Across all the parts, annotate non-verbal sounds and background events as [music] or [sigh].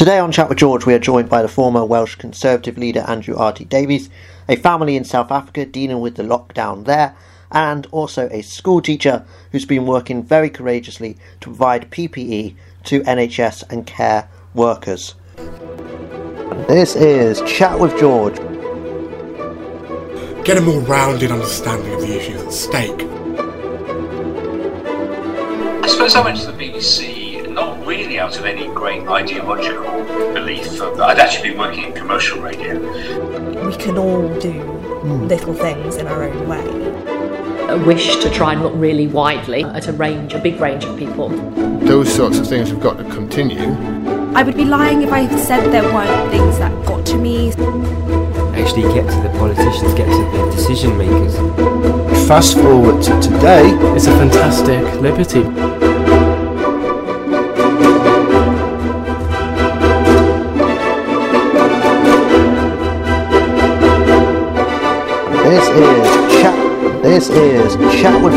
Today on Chat with George, we are joined by the former Welsh Conservative leader Andrew R.T. Davies, a family in South Africa dealing with the lockdown there, and also a school teacher who's been working very courageously to provide PPE to NHS and care workers. This is Chat with George. Get a more rounded understanding of the issues at stake. I suppose I went to the BBC not really out of any great ideological belief. I'd actually been working in commercial radio. We can all do mm. little things in our own way. A wish to try and look really widely at a range, a big range of people. Those sorts of things have got to continue. I would be lying if I said there weren't things that got to me. Actually, get to the politicians, get to the decision makers. Fast forward to today. It's a fantastic liberty. This is chat. This is chat with.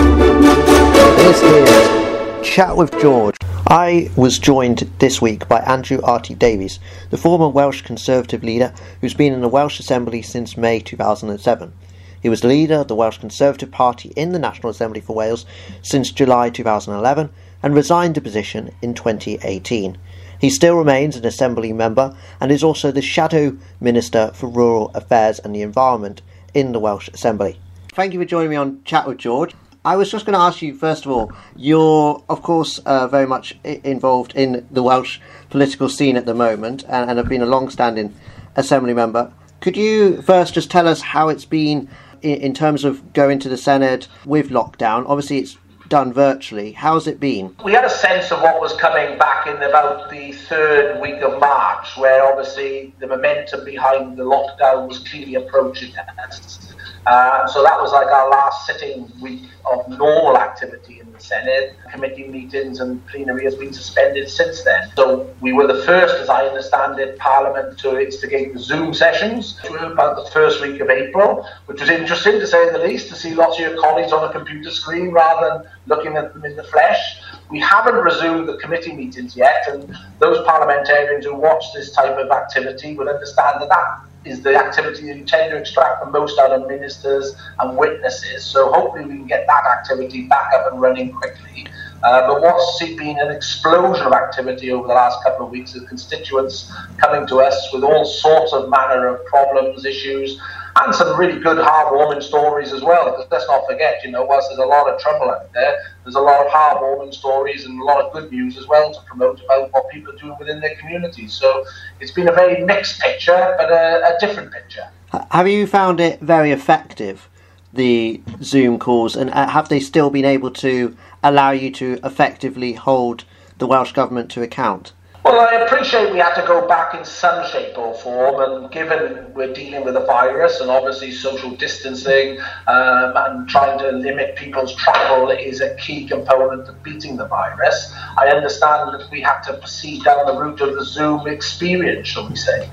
This is chat with George. I was joined this week by Andrew R.T. Davies, the former Welsh Conservative leader who's been in the Welsh Assembly since May 2007. He was leader of the Welsh Conservative Party in the National Assembly for Wales since July 2011 and resigned the position in 2018. He still remains an Assembly member and is also the Shadow Minister for Rural Affairs and the Environment in the Welsh Assembly. Thank you for joining me on Chat with George. I was just going to ask you, first of all, you're, of course, uh, very much involved in the Welsh political scene at the moment and, and have been a long standing Assembly member. Could you first just tell us how it's been in, in terms of going to the Senedd with lockdown? Obviously, it's done virtually. How's it been? We had a sense of what was coming back in about the third week of March, where obviously the momentum behind the lockdown was clearly approaching us. Uh, so that was like our last sitting week of normal activity Senedd. Committee meetings and plenary has been suspended since then. So we were the first, as I understand it, Parliament to instigate the Zoom sessions about the first week of April, which was interesting to say the least, to see lots of your colleagues on a computer screen rather than looking at them in the flesh. We haven't resumed the committee meetings yet, and those parliamentarians who watch this type of activity will understand that that is the activity you tend to extract the most out of ministers and witnesses. So hopefully we can get that activity back up and running quickly. Uh, but what's been an explosion of activity over the last couple of weeks is constituents coming to us with all sorts of manner of problems, issues, and some really good heartwarming stories as well. Because let's not forget, you know, whilst there's a lot of trouble out there, there's a lot of heartwarming stories and a lot of good news as well to promote about what people are doing within their communities. So it's been a very mixed picture, but a, a different picture. Have you found it very effective, the Zoom calls, and uh, have they still been able to allow you to effectively hold the Welsh Government to account? Well, I appreciate we had to go back in some shape or form, and given we're dealing with a virus and obviously social distancing um, and trying to limit people's travel is a key component of beating the virus, I understand that we have to proceed down the route of the Zoom experience, shall we say.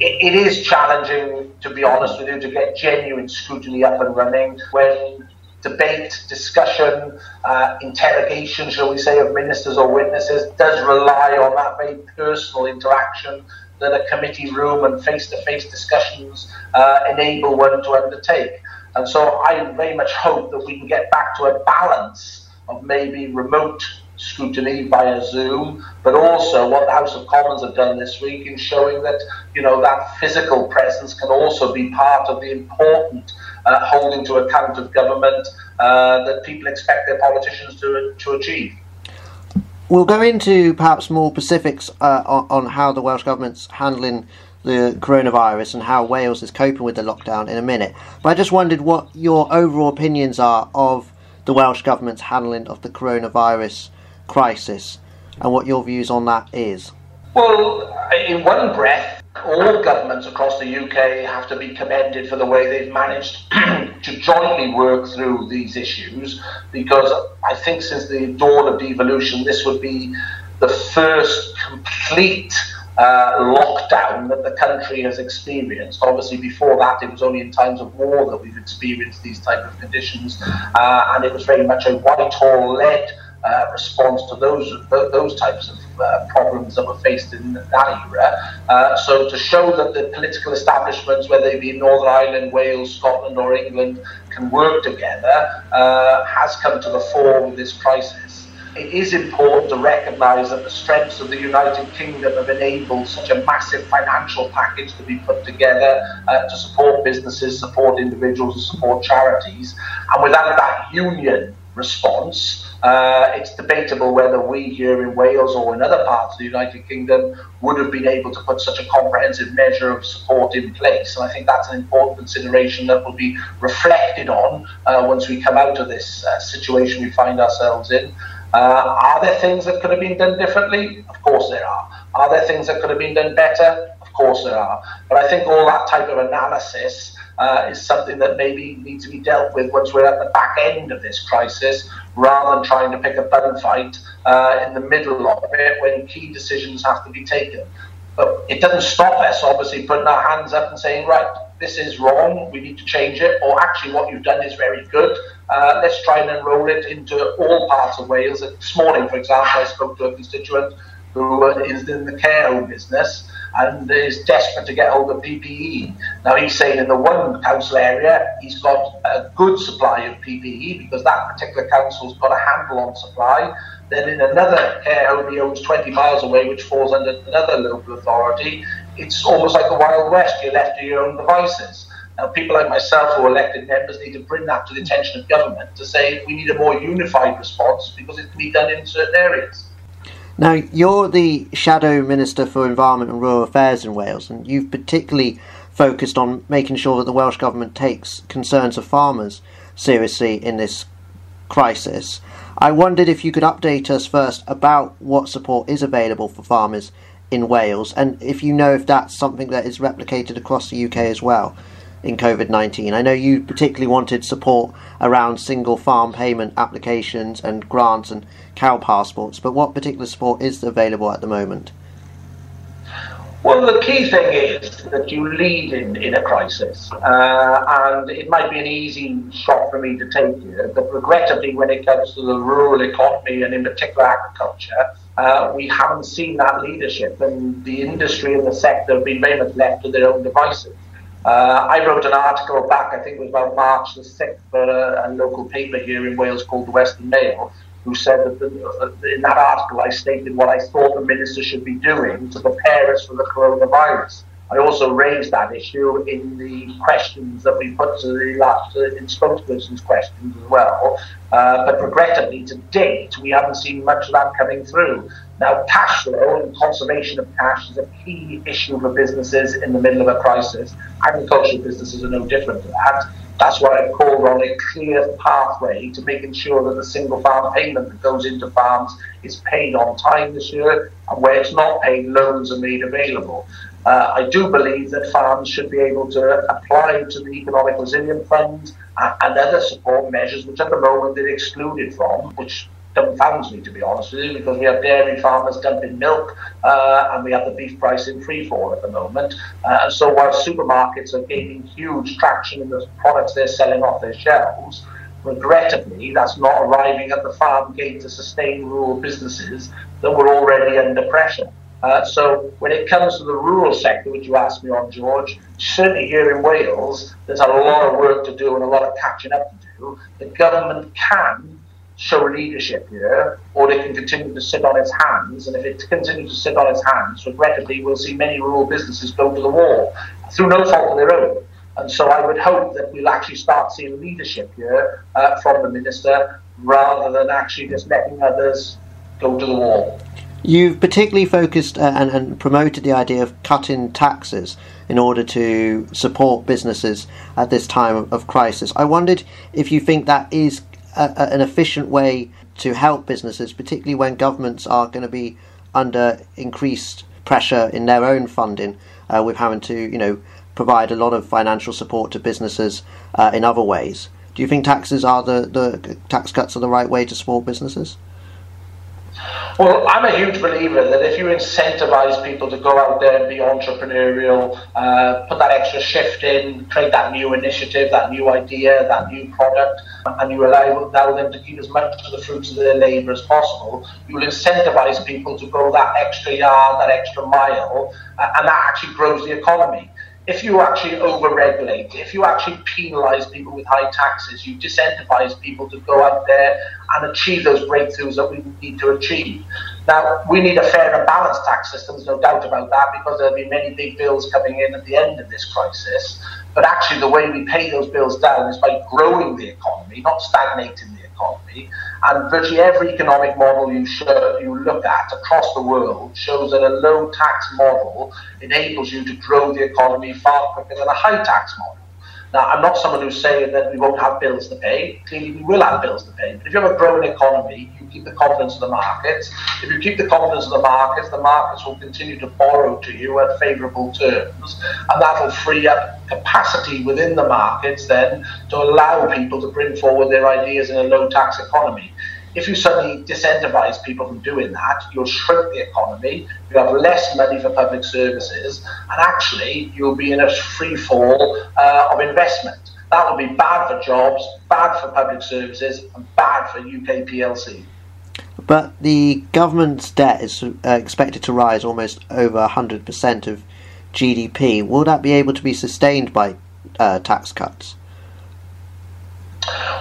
it, it is challenging, to be honest with you, to get genuine scrutiny up and running when debate, discussion, uh, interrogation, shall we say, of ministers or witnesses does rely on that very personal interaction that a committee room and face-to-face discussions uh, enable one to undertake. And so I very much hope that we can get back to a balance of maybe remote scrutiny via Zoom, but also what the House of Commons have done this week in showing that you know that physical presence can also be part of the important uh, holding to account of government uh, that people expect their politicians to to achieve. We'll go into perhaps more specifics uh, on, on how the Welsh government's handling the coronavirus and how Wales is coping with the lockdown in a minute. But I just wondered what your overall opinions are of the Welsh government's handling of the coronavirus crisis and what your views on that is. Well, in one breath, all governments across the UK have to be commended for the way they've managed [clears throat] to jointly work through these issues because I think since the dawn of devolution, this would be the first complete uh, lockdown that the country has experienced. Obviously, before that, it was only in times of war that we've experienced these type of conditions, uh, and it was very much a Whitehall-led uh, response to those those types of uh, problems that were faced in that era. Uh, so to show that the political establishments, whether they be Northern Ireland, Wales, Scotland, or England, can work together, uh, has come to the fore with this crisis. It is important to recognise that the strengths of the United Kingdom have enabled such a massive financial package to be put together uh, to support businesses, support individuals, and support charities. And without that union response, uh, it's debatable whether we here in Wales or in other parts of the United Kingdom would have been able to put such a comprehensive measure of support in place. And I think that's an important consideration that will be reflected on uh, once we come out of this uh, situation we find ourselves in. Uh, are there things that could have been done differently? Of course there are. Are there things that could have been done better? Of course there are. But I think all that type of analysis uh, is something that maybe needs to be dealt with once we're at the back end of this crisis, rather than trying to pick a bun fight uh, in the middle of it when key decisions have to be taken. But it doesn't stop us, obviously, putting our hands up and saying, right, this is wrong, we need to change it, or actually what you've done is very good. Uh, let's try and enroll it into all parts of Wales. This morning, for example, I spoke to a constituent who is in the care home business and is desperate to get hold of PPE. Now he's saying in the one council area he's got a good supply of PPE because that particular council's got a handle on supply. Then in another care home he owns 20 miles away, which falls under another local authority, it's almost like the Wild West. You're left to your own devices. Now, people like myself who are elected members need to bring that to the attention of government to say we need a more unified response because it can be done in certain areas. Now, you're the Shadow Minister for Environment and Rural Affairs in Wales, and you've particularly focused on making sure that the Welsh Government takes concerns of farmers seriously in this crisis. I wondered if you could update us first about what support is available for farmers in Wales, and if you know if that's something that is replicated across the UK as well in COVID 19. I know you particularly wanted support around single farm payment applications and grants and cow passports, but what particular support is available at the moment? Well, the key thing is that you lead in, in a crisis, uh, and it might be an easy shot for me to take here, but regrettably, when it comes to the rural economy and in particular agriculture, uh, we haven't seen that leadership, and the industry and the sector have been very much left to their own devices. Uh, I wrote an article back, I think it was about March the 6th, for a, a local paper here in Wales called the Western Mail, who said that the, uh, in that article I stated what I thought the minister should be doing to prepare us for the coronavirus. I also raised that issue in the questions that we put to the last uh, in spokesperson's questions as well. Uh, but regrettably, to date, we haven't seen much of that coming through. Now, cash flow and conservation of cash is a key issue for businesses in the middle of a crisis. Agricultural businesses are no different to that. That's why I've called on a clear pathway to making sure that the single farm payment that goes into farms is paid on time this year, and where it's not paid, loans are made available. Uh, I do believe that farms should be able to apply to the Economic Resilience Fund and, and other support measures, which at the moment they're excluded from, which dumbfounds me to be honest with you, because we have dairy farmers dumping milk uh, and we have the beef price in free fall at the moment. Uh, and so while supermarkets are gaining huge traction in the products they're selling off their shelves, regrettably, that's not arriving at the farm gate to sustain rural businesses that were already under pressure. Uh, so when it comes to the rural sector, which you asked me on, George, certainly here in Wales, there's a lot of work to do and a lot of catching up to do. The government can show leadership here, or they can continue to sit on its hands. And if it continues to sit on its hands, regrettably, we'll see many rural businesses go to the wall through no fault of their own. And so I would hope that we'll actually start seeing leadership here uh, from the minister rather than actually just letting others go to the wall. You've particularly focused uh, and, and, promoted the idea of cutting taxes in order to support businesses at this time of, of crisis. I wondered if you think that is a, an efficient way to help businesses, particularly when governments are going to be under increased pressure in their own funding, uh, with having to, you know, provide a lot of financial support to businesses uh, in other ways. Do you think taxes are the, the tax cuts are the right way to support businesses? Well, I'm a huge believer that if you incentivize people to go out there and be entrepreneurial, uh, put that extra shift in, create that new initiative, that new idea, that new product, and you allow, allow them to keep as much of the fruits of their labour as possible, you will incentivize people to go that extra yard, that extra mile, uh, and that actually grows the economy if you actually over-regulate, if you actually penalise people with high taxes, you disincentivize people to go out there and achieve those breakthroughs that we need to achieve. Now, we need a fair and balanced tax system, there's no doubt about that, because there'll be many big bills coming in at the end of this crisis. But actually, the way we pay those bills down is by growing the economy, not stagnating the economy. And virtually every economic model you show, you look at across the world shows that a low tax model enables you to grow the economy far quicker than a high tax model. Now, I'm not someone who's saying that we won't have bills to pay. Clearly, we will have bills to pay. But if you have a growing economy, you keep the confidence of the markets. If you keep the confidence of the markets, the markets will continue to borrow to you at favourable terms, and that will free up capacity within the markets then to allow people to bring forward their ideas in a low tax economy. If you suddenly disincentivize people from doing that, you'll shrink the economy, you'll have less money for public services, and actually you'll be in a free fall uh, of investment. That will be bad for jobs, bad for public services, and bad for UK PLC. But the government's debt is uh, expected to rise almost over 100% of GDP. Will that be able to be sustained by uh, tax cuts?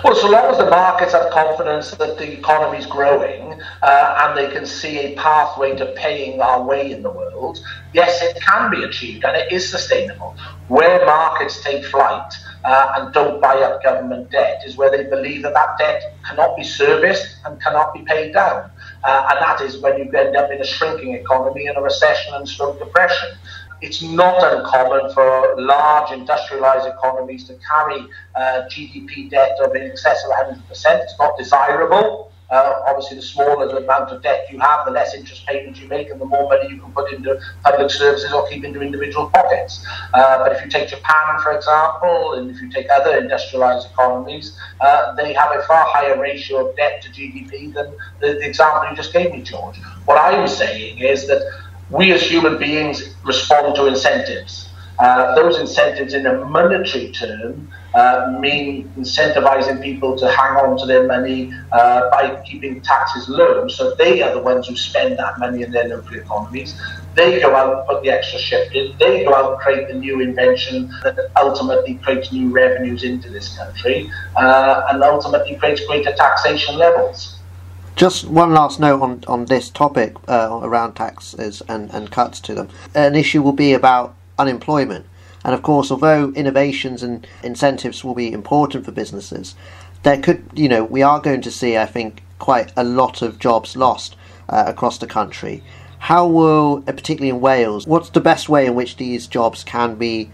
Well, so long as the markets have confidence that the economy is growing uh, and they can see a pathway to paying our way in the world, yes, it can be achieved and it is sustainable. Where markets take flight uh, and don't buy up government debt is where they believe that that debt cannot be serviced and cannot be paid down. Uh, and that is when you end up in a shrinking economy and a recession and stroke depression it's not uncommon for large industrialized economies to carry uh, GDP debt of in excess of 100%. It's not desirable. Uh, obviously, the smaller the amount of debt you have, the less interest payments you make, and the more money you can put into public services or keep into individual pockets. Uh, but if you take Japan, for example, and if you take other industrialized economies, uh, they have a far higher ratio of debt to GDP than the, the example you just gave me, George. What I'm saying is that we as human beings respond to incentives. Uh, those incentives in a monetary term uh, mean incentivizing people to hang on to their money uh, by keeping taxes low. So they are the ones who spend that money in their local economies. They go out and put the extra shift in. They go out and create the new invention that ultimately creates new revenues into this country uh, and ultimately creates greater taxation levels. Just one last note on, on this topic uh, around taxes and, and cuts to them. An issue will be about unemployment. And of course, although innovations and incentives will be important for businesses, there could, you know, we are going to see, I think, quite a lot of jobs lost uh, across the country. How will, uh, particularly in Wales, what's the best way in which these jobs can be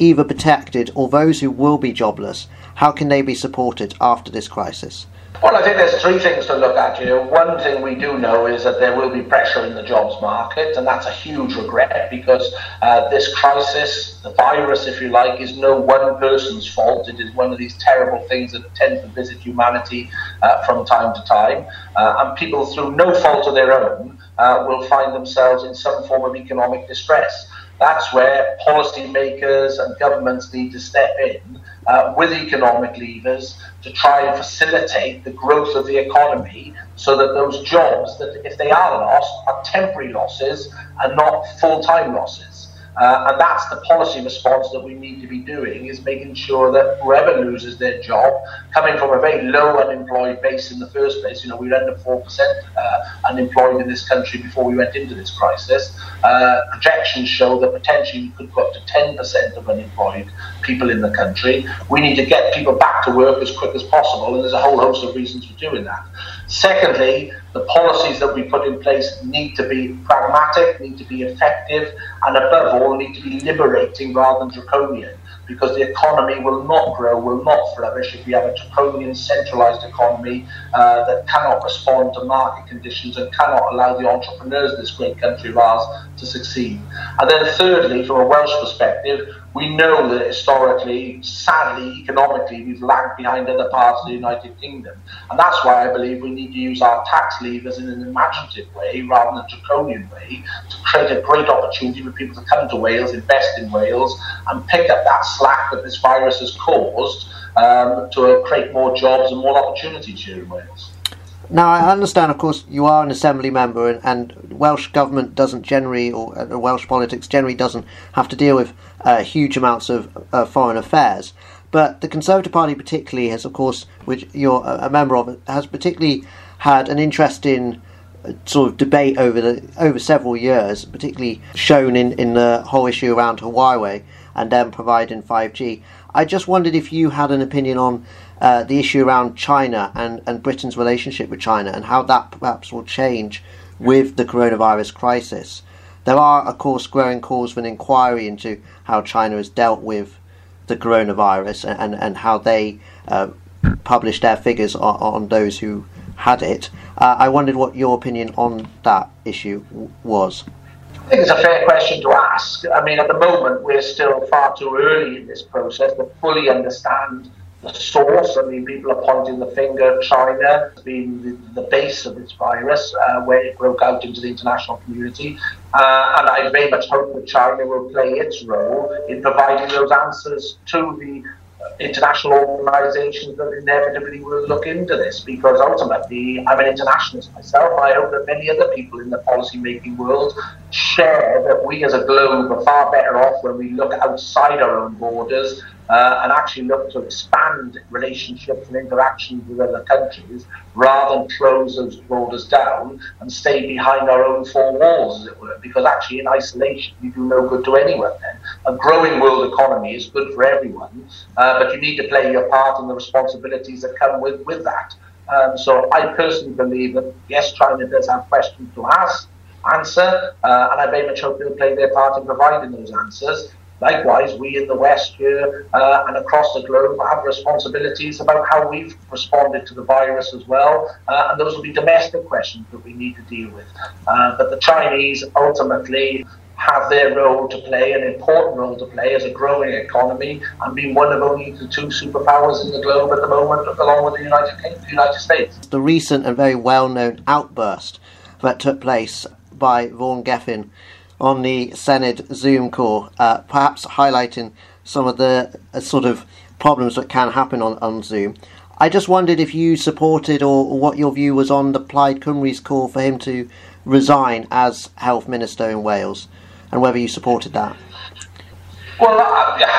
either protected or those who will be jobless, how can they be supported after this crisis? Well, I think there's three things to look at here. One thing we do know is that there will be pressure in the jobs market, and that's a huge regret because uh, this crisis, the virus, if you like, is no one person's fault. It is one of these terrible things that tend to visit humanity uh, from time to time, uh, and people, through no fault of their own, uh, will find themselves in some form of economic distress. That's where policymakers and governments need to step in uh, with economic levers to try and facilitate the growth of the economy so that those jobs that if they are lost are temporary losses and not full-time losses. Uh, and that's the policy response that we need to be doing is making sure that whoever loses their job, coming from a very low unemployed base in the first place, you know, we were under 4% uh, unemployed in this country before we went into this crisis. Uh, projections show that potentially we could go up to 10% of unemployed people in the country. We need to get people back to work as quick as possible, and there's a whole host of reasons for doing that. Secondly, the policies that we put in place need to be pragmatic, need to be effective, and above all, need to be liberating rather than draconian. Because the economy will not grow, will not flourish if we have a draconian, centralised economy uh, that cannot respond to market conditions and cannot allow the entrepreneurs of this great country of ours to succeed. And then, thirdly, from a Welsh perspective, we know that historically, sadly, economically, we've lagged behind other parts of the United Kingdom. And that's why I believe we need to use our tax levers in an imaginative way rather than a draconian way to create a great opportunity for people to come to Wales, invest in Wales, and pick up that slack that this virus has caused um, to create more jobs and more opportunities here in Wales. Now, I understand, of course, you are an assembly member, and, and Welsh government doesn't generally, or uh, Welsh politics generally doesn't have to deal with uh, huge amounts of uh, foreign affairs. But the Conservative Party, particularly, has, of course, which you're a member of, has particularly had an interest in uh, sort of debate over the over several years, particularly shown in, in the whole issue around Huawei and then providing 5G. I just wondered if you had an opinion on uh, the issue around China and, and Britain's relationship with China and how that perhaps will change with the coronavirus crisis. There are, of course, growing calls for an inquiry into how China has dealt with the coronavirus and, and, and how they uh, published their figures on, on, those who had it. Uh, I wondered what your opinion on that issue w- was. I think it's a fair question to ask. I mean, at the moment, we're still far too early in this process to fully understand the source. I mean, people are pointing the finger at China as being the, the base of this virus, uh, where it broke out into the international community. Uh, and I very much hope that China will play its role in providing those answers to the international organisations that inevitably will look into this because ultimately I'm an internationalist myself. I hope that many other people in the policy making world share that we as a globe are far better off when we look outside our own borders uh, and actually look to expand relationships and interactions with other countries rather than close those borders down and stay behind our own four walls, as it were, because actually in isolation you do no good to anyone then. A growing world economy is good for everyone, uh, but you need to play your part in the responsibilities that come with, with that. Um, so I personally believe that, yes, China does have questions to ask, answer, uh, and I very much hope they'll play their part in providing those answers. Likewise, we in the West here uh, and across the globe have responsibilities about how we've responded to the virus as well, uh, and those will be domestic questions that we need to deal with. Uh, but the Chinese ultimately have their role to play, an important role to play as a growing economy, and being one of only the two superpowers in the globe at the moment, along with the United, Kingdom, United States. The recent and very well-known outburst that took place by Vaughan Gething on the Senedd Zoom call, uh, perhaps highlighting some of the uh, sort of problems that can happen on, on Zoom. I just wondered if you supported or, what your view was on the Plaid Cymru's call for him to resign as Health Minister in Wales, and whether you supported that. Well,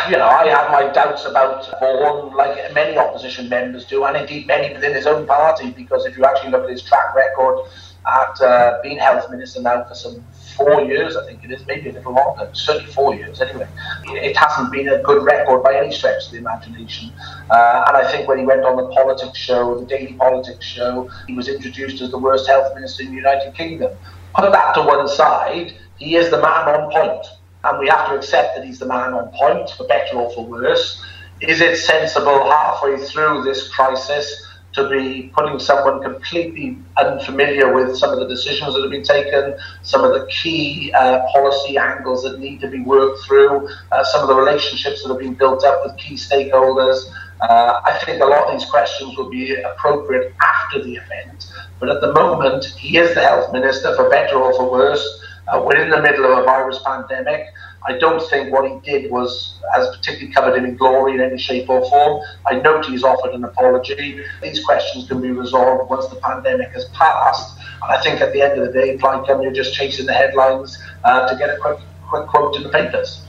you know, I have my doubts about Vaughan, like many opposition members do, and indeed many within his own party, because if you actually look at his track record at uh, being health minister now for some four years, I think it is, maybe a little longer, certainly four years anyway. It hasn't been a good record by any stretch of the imagination. Uh, and I think when he went on the politics show, the daily politics show, he was introduced as the worst health minister in the United Kingdom. Put that to one side, he is the man on point. and we have to accept that he's the man on point, for better or for worse. Is it sensible halfway through this crisis to be putting someone completely unfamiliar with some of the decisions that have been taken, some of the key uh, policy angles that need to be worked through, uh, some of the relationships that have been built up with key stakeholders. Uh, I think a lot of these questions will be appropriate after the event, but at the moment, he is the health minister, for better or for worse. Uh, we're in the middle of a virus pandemic. I don't think what he did was has particularly covered him in glory in any shape or form. I note he's offered an apology. These questions can be resolved once the pandemic has passed. And I think at the end of the day, Plaid Cymru are just chasing the headlines uh, to get a quick, quick quote in the papers.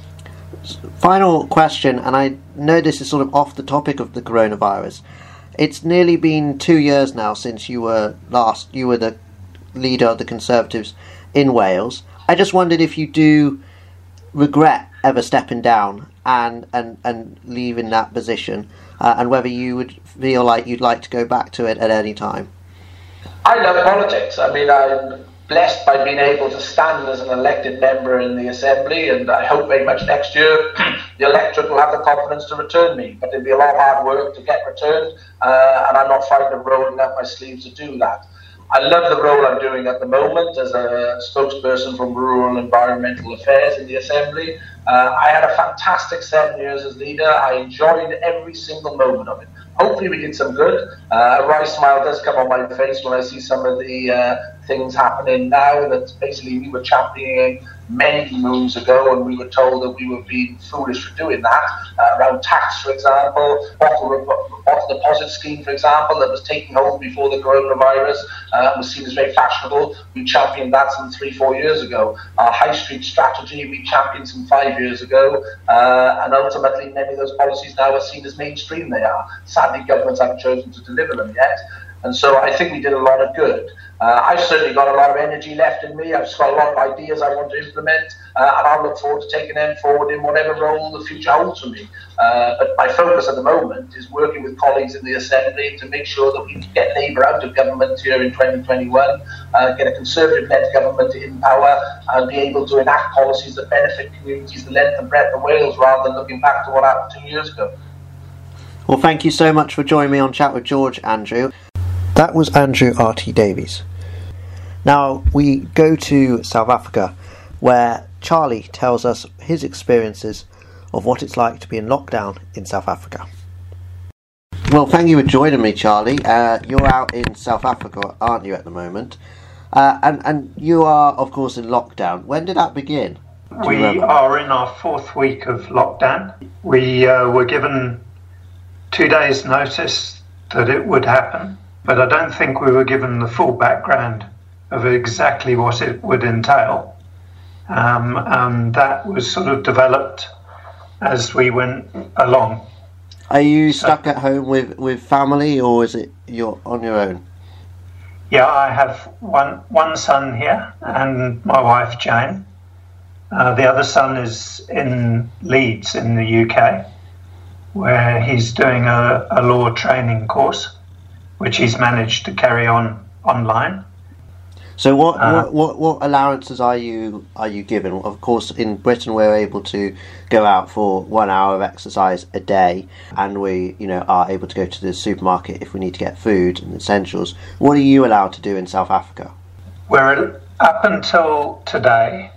Final question, and I know this is sort of off the topic of the coronavirus. It's nearly been two years now since you were last you were the leader of the Conservatives in Wales. I just wondered if you do regret ever stepping down and and and leaving that position, uh, and whether you would feel like you'd like to go back to it at any time. I love politics. I mean, I'm blessed by being able to stand as an elected member in the assembly, and I hope very much next year [clears throat] the electorate will have the confidence to return me. But it'll be a lot of hard work to get returned, uh, and I'm not frightened of rolling up my sleeves to do that. I love the role I'm doing at the moment as a spokesperson from Rural Environmental Affairs in the Assembly. Uh, I had a fantastic seven years as leader. I enjoyed every single moment of it. Hopefully, we did some good. Uh, a wry smile does come on my face when I see some of the uh, things happening now that basically we were championing many moons ago, and we were told that we were being foolish for doing that. Uh, around tax, for example, bottle, bottle deposit scheme, for example, that was taken home before the coronavirus uh, was seen as very fashionable. We championed that some three, four years ago. Our high street strategy, we championed some five years ago, uh, and ultimately many of those policies now are seen as mainstream. They are. Sadly, governments haven't chosen to deliver them yet. And so I think we did a lot of good. Uh, I've certainly got a lot of energy left in me. I've got a lot of ideas I want to implement, uh, and I'll look forward to taking them forward in whatever role the future holds for me. Uh, but my focus at the moment is working with colleagues in the Assembly to make sure that we get Labour out of government here in 2021, uh, get a Conservative-led government in power, and be able to enact policies that benefit communities the length and breadth of Wales rather than looking back to what happened two years ago. Well, thank you so much for joining me on Chat with George, Andrew. That was Andrew R.T. Davies. Now we go to South Africa, where Charlie tells us his experiences of what it's like to be in lockdown in South Africa. Well, thank you for joining me, Charlie. Uh, you're out in South Africa, aren't you, at the moment? Uh, and and you are, of course, in lockdown. When did that begin? We are in our fourth week of lockdown. We uh, were given two days' notice that it would happen but I don't think we were given the full background of exactly what it would entail. Um, and that was sort of developed as we went along. Are you stuck at home with, with family or is it you're on your own? Yeah, I have one one son here and my wife Jane. Uh, the other son is in Leeds in the UK, where he's doing a, a law training course which he's managed to carry on online. So what, uh, what, what what allowances are you are you given? Of course, in Britain we're able to go out for one hour of exercise a day, and we you know are able to go to the supermarket if we need to get food and essentials. What are you allowed to do in South Africa? Where up until today,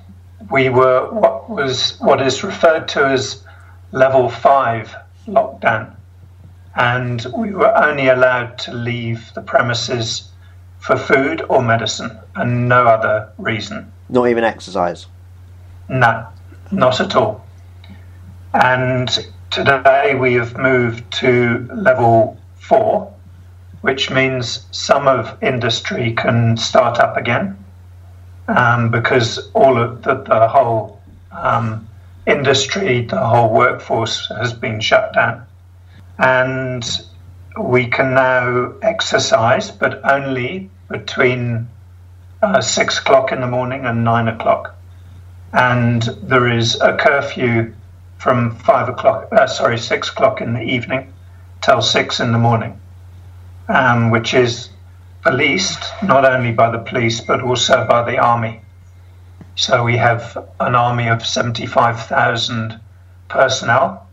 we were what was what is referred to as level five lockdown and we were only allowed to leave the premises for food or medicine and no other reason. Not even exercise? No, not at all. And today we have moved to level four, which means some of industry can start up again um, because all of the, the whole um, industry, the whole workforce has been shut down and we can now exercise, but only between uh, six o'clock in the morning and nine o'clock. And there is a curfew from five o'clock, uh, sorry, six o'clock in the evening till six in the morning, um, which is policed not only by the police but also by the army. So we have an army of 75,000 personnel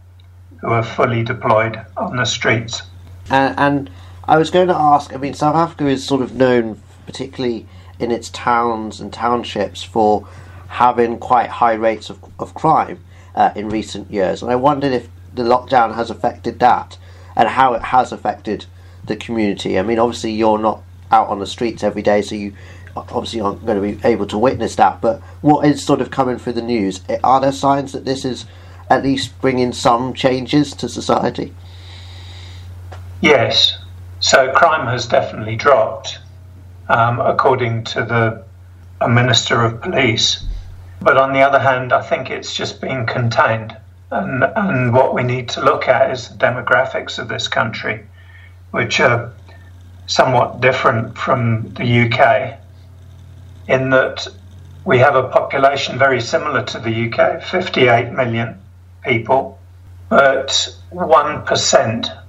who are fully deployed on the streets. And, and I was going to ask I mean, South Africa is sort of known, particularly in its towns and townships, for having quite high rates of, of crime uh, in recent years. And I wondered if the lockdown has affected that and how it has affected the community. I mean, obviously, you're not out on the streets every day, so you obviously aren't going to be able to witness that. But what is sort of coming through the news? Are there signs that this is at least bring in some changes to society? Yes. So crime has definitely dropped, um, according to the Minister of Police. But on the other hand, I think it's just being contained. And, and what we need to look at is the demographics of this country, which are somewhat different from the UK, in that we have a population very similar to the UK 58 million people, but 1%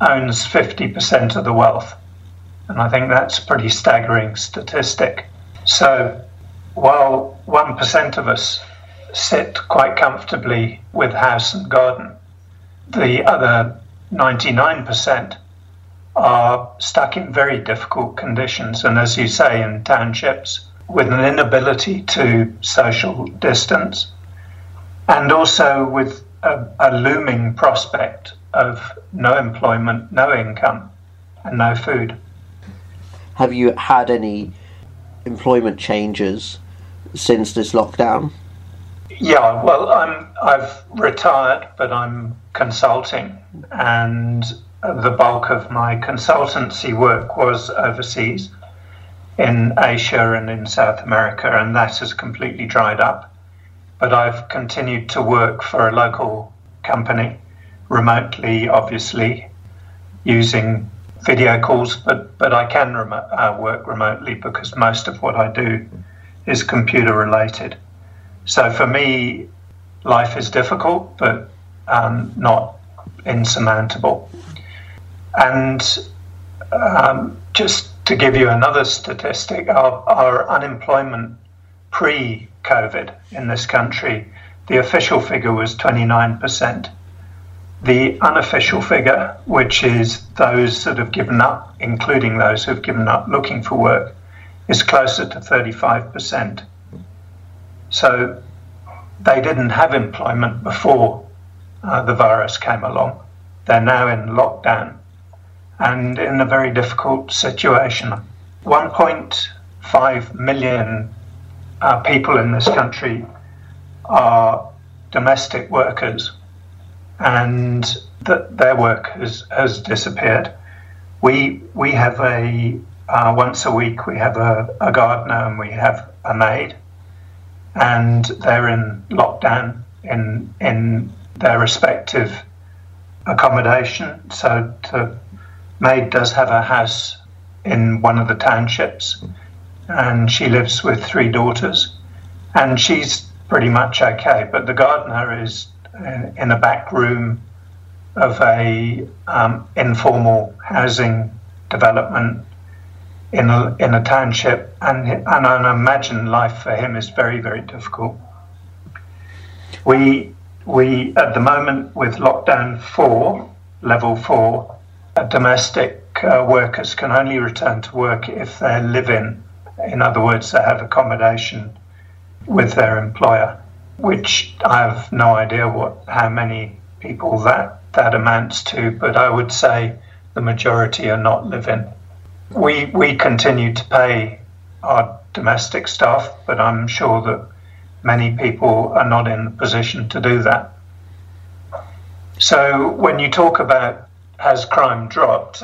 owns 50% of the wealth. And I think that's a pretty staggering statistic. So while 1% of us sit quite comfortably with house and garden, the other 99% are stuck in very difficult conditions, and as you say, in townships with an inability to social distance, and also with a, a looming prospect of no employment, no income, and no food. Have you had any employment changes since this lockdown? Yeah, well, I'm I've retired, but I'm consulting, and the bulk of my consultancy work was overseas in Asia and in South America, and that has completely dried up. But I've continued to work for a local company remotely, obviously, using video calls, but, but I can uh, work remotely because most of what I do is computer related. So for me, life is difficult, but um, not insurmountable. And um, just to give you another statistic, our, our unemployment pre COVID in this country, the official figure was 29%. The unofficial figure, which is those that have given up, including those who have given up looking for work, is closer to 35%. So they didn't have employment before uh, the virus came along. They're now in lockdown and in a very difficult situation. 1.5 million uh, people in this country are domestic workers and that their work has, has disappeared. We we have a uh, once a week we have a, a gardener and we have a maid, and they're in lockdown in in their respective accommodation. So the maid does have a house in one of the townships, and she lives with three daughters, and she's pretty much okay. But the gardener is in a back room of a um, informal housing development in a, in a township, and, and I imagine life for him is very, very difficult. We, we at the moment, with lockdown four, level four, domestic uh, workers can only return to work if they live in. Other words, they have accommodation with their employer which I have no idea what how many people that that amounts to, but I would say the majority are not living. We we continue to pay our domestic staff, but I'm sure that many people are not in the position to do that. So when you talk about has crime dropped,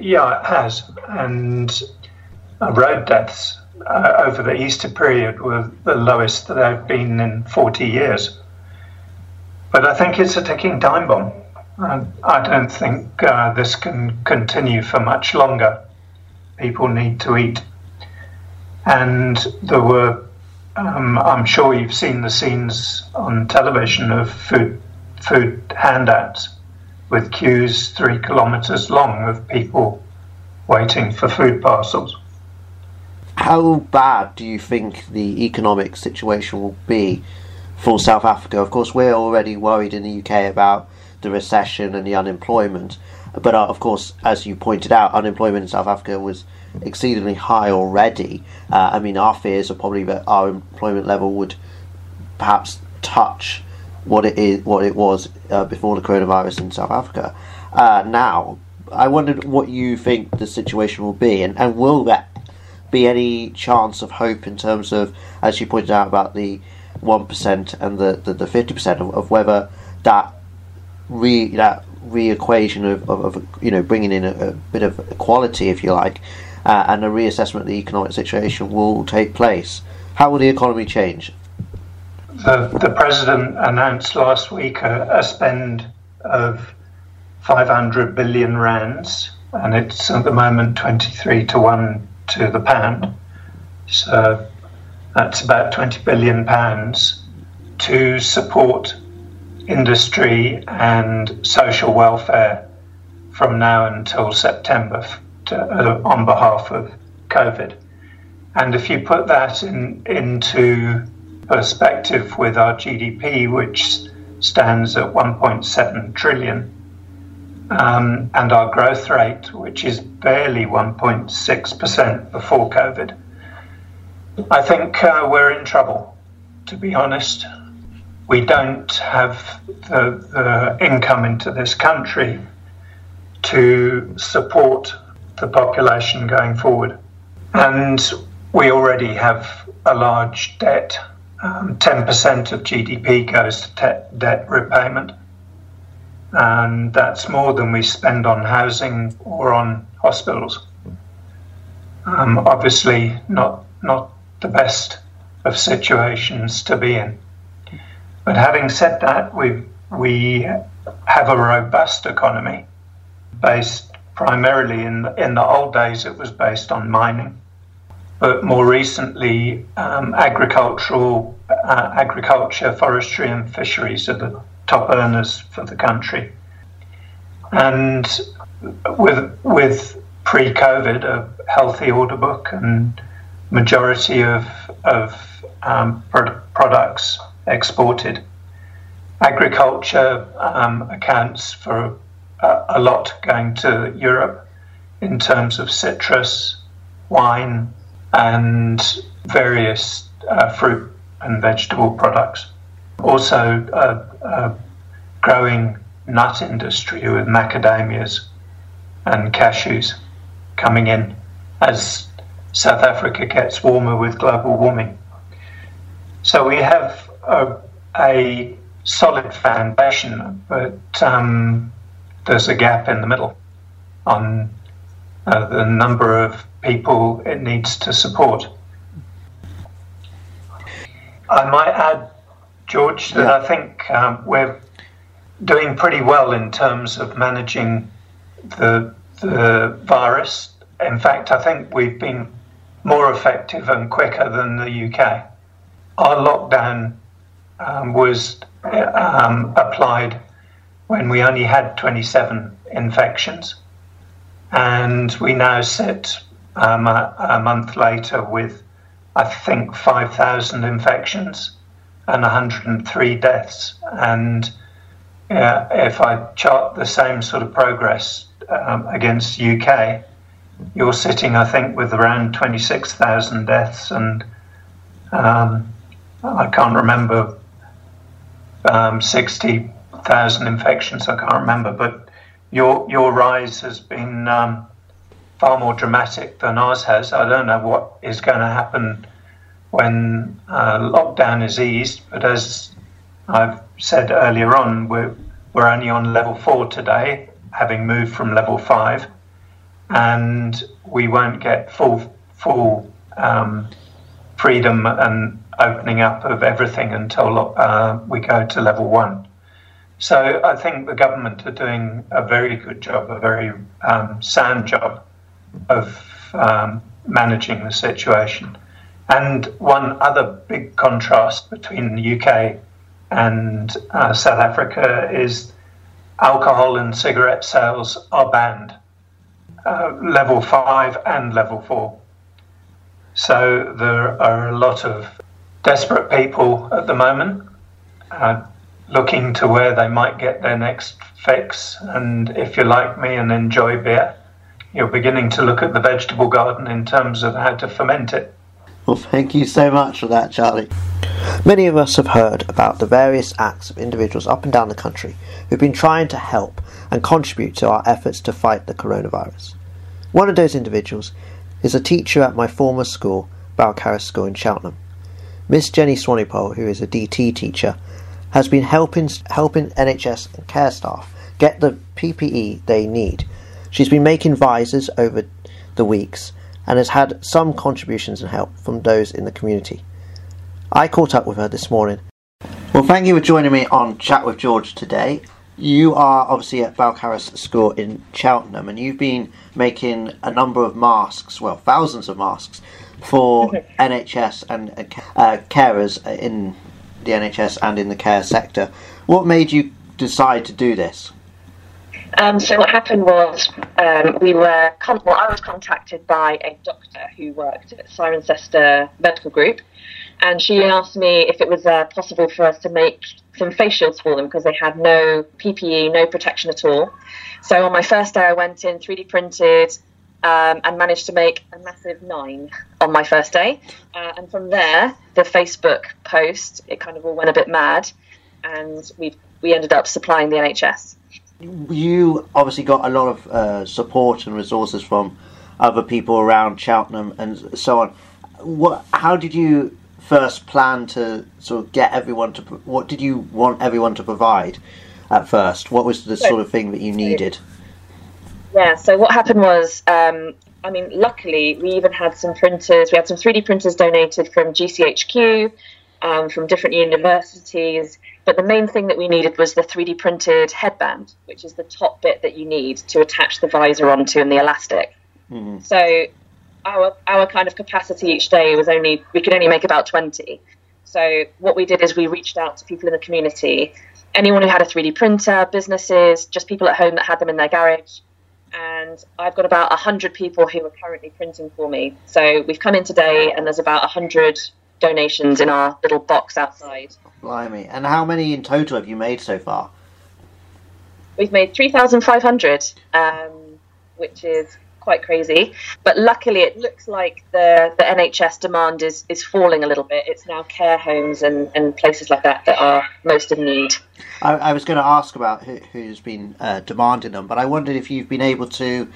yeah, it has, and road deaths uh, over the Easter period were the lowest that they've been in 40 years. But I think it's a ticking time bomb. I, I don't think uh, this can continue for much longer. People need to eat. And there were, um, I'm sure you've seen the scenes on television of food, food handouts with queues three kilometres long of people waiting for food parcels how bad do you think the economic situation will be for South Africa? Of course, we're already worried in the UK about the recession and the unemployment, but uh, of course, as you pointed out, unemployment in South Africa was exceedingly high already. Uh, I mean, our fears are probably that our employment level would perhaps touch what it is, what it was uh, before the coronavirus in South Africa. Uh, now, I wondered what you think the situation will be, and, and will that be any chance of hope in terms of, as you pointed out about the one percent and the the fifty percent of, of, whether that re that re-equation of, of, of you know bringing in a, a, bit of equality, if you like, uh, and a reassessment of the economic situation will take place. How will the economy change? The, the president announced last week a, a spend of 500 billion rands, and it's at the moment 23 to 1 to the pound. So that's about 20 billion pounds to support industry and social welfare from now until September to, uh, on behalf of COVID. And if you put that in, into perspective with our GDP, which stands at 1.7 trillion, um, and our growth rate, which is barely 1.6% before COVID, I think uh, we're in trouble, to be honest. We don't have the, the income into this country to support the population going forward. And we already have a large debt. Um, 10% of GDP goes to te- debt repayment. And that's more than we spend on housing or on hospitals. Um, obviously, not, not the best of situations to be in. But having said that, we, we have a robust economy based primarily in, in the old days, it was based on mining but more recently, um, agricultural, uh, agriculture, forestry, and fisheries are the top earners for the country. And with with pre-COVID, a healthy order book and majority of of um, products exported. Agriculture um, accounts for a, a lot going to Europe in terms of citrus, wine, and various uh, fruit and vegetable products. Also, a, a growing nut industry with macadamias and cashews coming in as South Africa gets warmer with global warming. So we have a, a solid foundation, but um, there's a gap in the middle on uh, the number of people it needs to support. I might add, George, that yeah. I think um, we're doing pretty well in terms of managing the, the virus. In fact, I think we've been more effective and quicker than the UK. Our lockdown um, was um, applied when we only had 27 infections. And we now sit um, a, a, month later with, I think, 5,000 infections and 103 deaths. And uh, if I chart the same sort of progress um, against UK, you're sitting, I think, with around 26,000 deaths and um, I can't remember um, 60,000 infections. I can't remember, but your your rise has been um, far more dramatic than ours has. I don't know what is going to happen when uh, lockdown is eased, but as I've said earlier on, we're, we're only on level four today, having moved from level five, and we won't get full full um, freedom and opening up of everything until uh, we go to level one. So I think the government are doing a very good job, a very um, sound job of um, managing the situation. And one other big contrast between the UK and uh, South Africa is alcohol and cigarette sales are banned, uh, level five and level four. So there are a lot of desperate people at the moment uh, looking to where they might get their next fix. And if you're like me and enjoy beer, you're beginning to look at the vegetable garden in terms of how to ferment it. Well, thank you so much for that, Charlie. Many of us have heard about the various acts of individuals up and down the country who've been trying to help and contribute to our efforts to fight the coronavirus. One of those individuals is a teacher at my former school, Balcarras School in Cheltenham. Miss Jenny Swanepoel, who is a DT teacher, has been helping helping NHS and care staff get the PPE they need She's been making visors over the weeks and has had some contributions and help from those in the community. I caught up with her this morning. Well, thank you for joining me on Chat with George today. You are obviously at Balcarras School in Cheltenham and you've been making a number of masks, well, thousands of masks, for [laughs] NHS and uh, carers in the NHS and in the care sector. What made you decide to do this? Um, so what happened was um, we were con- well, I was contacted by a doctor who worked at Cirencester Medical Group, and she asked me if it was uh, possible for us to make some face shields for them because they had no PPE, no protection at all. So on my first day, I went in 3D printed um, and managed to make a massive nine on my first day. Uh, and from there, the Facebook post it kind of all went a bit mad, and we we ended up supplying the NHS. You obviously got a lot of uh, support and resources from other people around Cheltenham and so on. What? How did you first plan to sort of get everyone to? What did you want everyone to provide at first? What was the sort of thing that you needed? Yeah. So what happened was, um, I mean, luckily we even had some printers. We had some 3D printers donated from GCHQ, um, from different universities. But the main thing that we needed was the 3D printed headband, which is the top bit that you need to attach the visor onto and the elastic. Mm-hmm. So our our kind of capacity each day was only we could only make about 20. So what we did is we reached out to people in the community, anyone who had a 3D printer, businesses, just people at home that had them in their garage. And I've got about 100 people who are currently printing for me. So we've come in today and there's about 100 donations in our little box outside. Blimey. And how many in total have you made so far? We've made 3,500, um, which is quite crazy. But luckily, it looks like the, the NHS demand is, is falling a little bit. It's now care homes and, and places like that that are most in need. I, I was going to ask about who, who's been uh, demanding them, but I wondered if you've been able to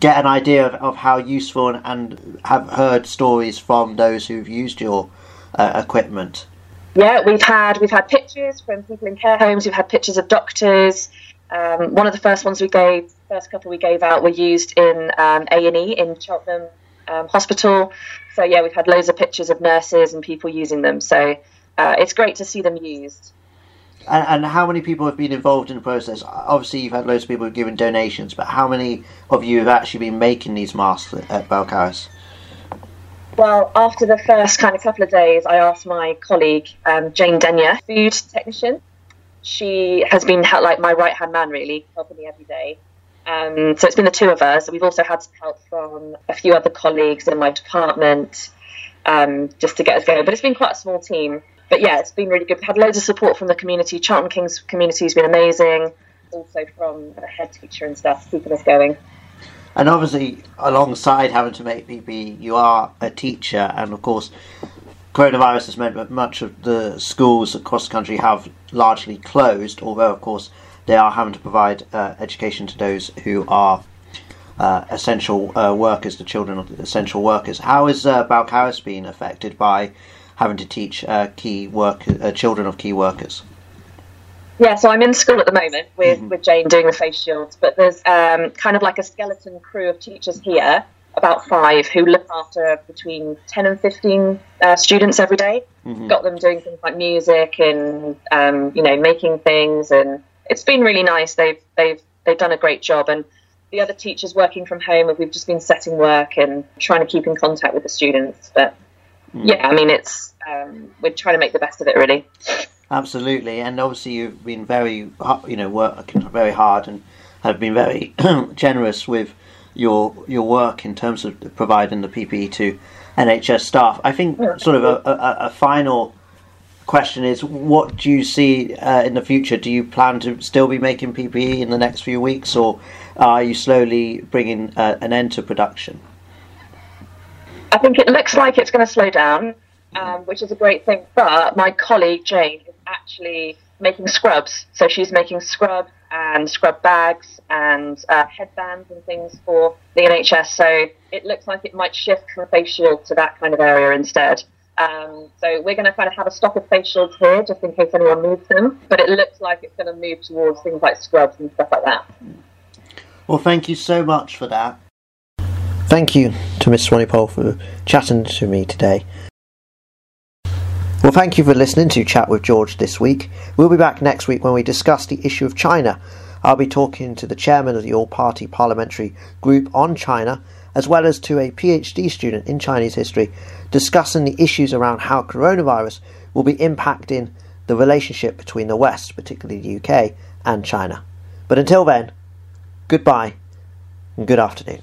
get an idea of, of how useful and, and have heard stories from those who've used your uh, equipment. Yeah, we've had we've had pictures from people in care homes. We've had pictures of doctors. Um, one of the first ones we gave, first couple we gave out, were used in um, A and E in Cheltenham um, Hospital. So yeah, we've had loads of pictures of nurses and people using them. So uh, it's great to see them used. And, and, how many people have been involved in the process? Obviously, you've had loads of people giving donations, but how many of you have actually been making these masks at Balcarras? Well, after the first kind of couple of days, I asked my colleague um, Jane Denyer, food technician. She has been like my right hand man, really, helping me every day. Um, so it's been the two of us. We've also had help from a few other colleagues in my department um, just to get us going. But it's been quite a small team. But yeah, it's been really good. We've had loads of support from the community. Charlton Kings community has been amazing. Also from the head teacher and stuff, keeping us going. And obviously, alongside having to make PPE, you are a teacher, and of course, coronavirus has meant that much of the schools across the country have largely closed. Although, of course, they are having to provide uh, education to those who are uh, essential uh, workers, the children of the essential workers. How has uh, Balcarras been affected by having to teach uh, key work uh, children of key workers? Yeah, so I'm in school at the moment with, mm-hmm. with Jane doing the face shields, but there's um, kind of like a skeleton crew of teachers here, about five, who look after between 10 and 15 uh, students every day. Mm-hmm. Got them doing things like music and, um, you know, making things, and it's been really nice. They've, they've, they've done a great job, and the other teachers working from home, we've just been setting work and trying to keep in contact with the students. But. Yeah, I mean, it's um, we're trying to make the best of it, really. Absolutely, and obviously you've been very, you know, working very hard and have been very [clears throat] generous with your your work in terms of providing the PPE to NHS staff. I think sort of a, a, a final question is, what do you see uh, in the future? Do you plan to still be making PPE in the next few weeks, or are you slowly bringing uh, an end to production? I think it looks like it's going to slow down, um, which is a great thing. But my colleague Jane is actually making scrubs. So she's making scrub and scrub bags and uh, headbands and things for the NHS. So it looks like it might shift from face shield to that kind of area instead. Um, so we're going to kind of have a stock of face shields here just in case anyone needs them. But it looks like it's going to move towards things like scrubs and stuff like that. Well, thank you so much for that. Thank you to Miss Swanepoel for chatting to me today. Well, thank you for listening to Chat with George this week. We'll be back next week when we discuss the issue of China. I'll be talking to the chairman of the All Party Parliamentary Group on China, as well as to a PhD student in Chinese history, discussing the issues around how coronavirus will be impacting the relationship between the West, particularly the UK, and China. But until then, goodbye and good afternoon.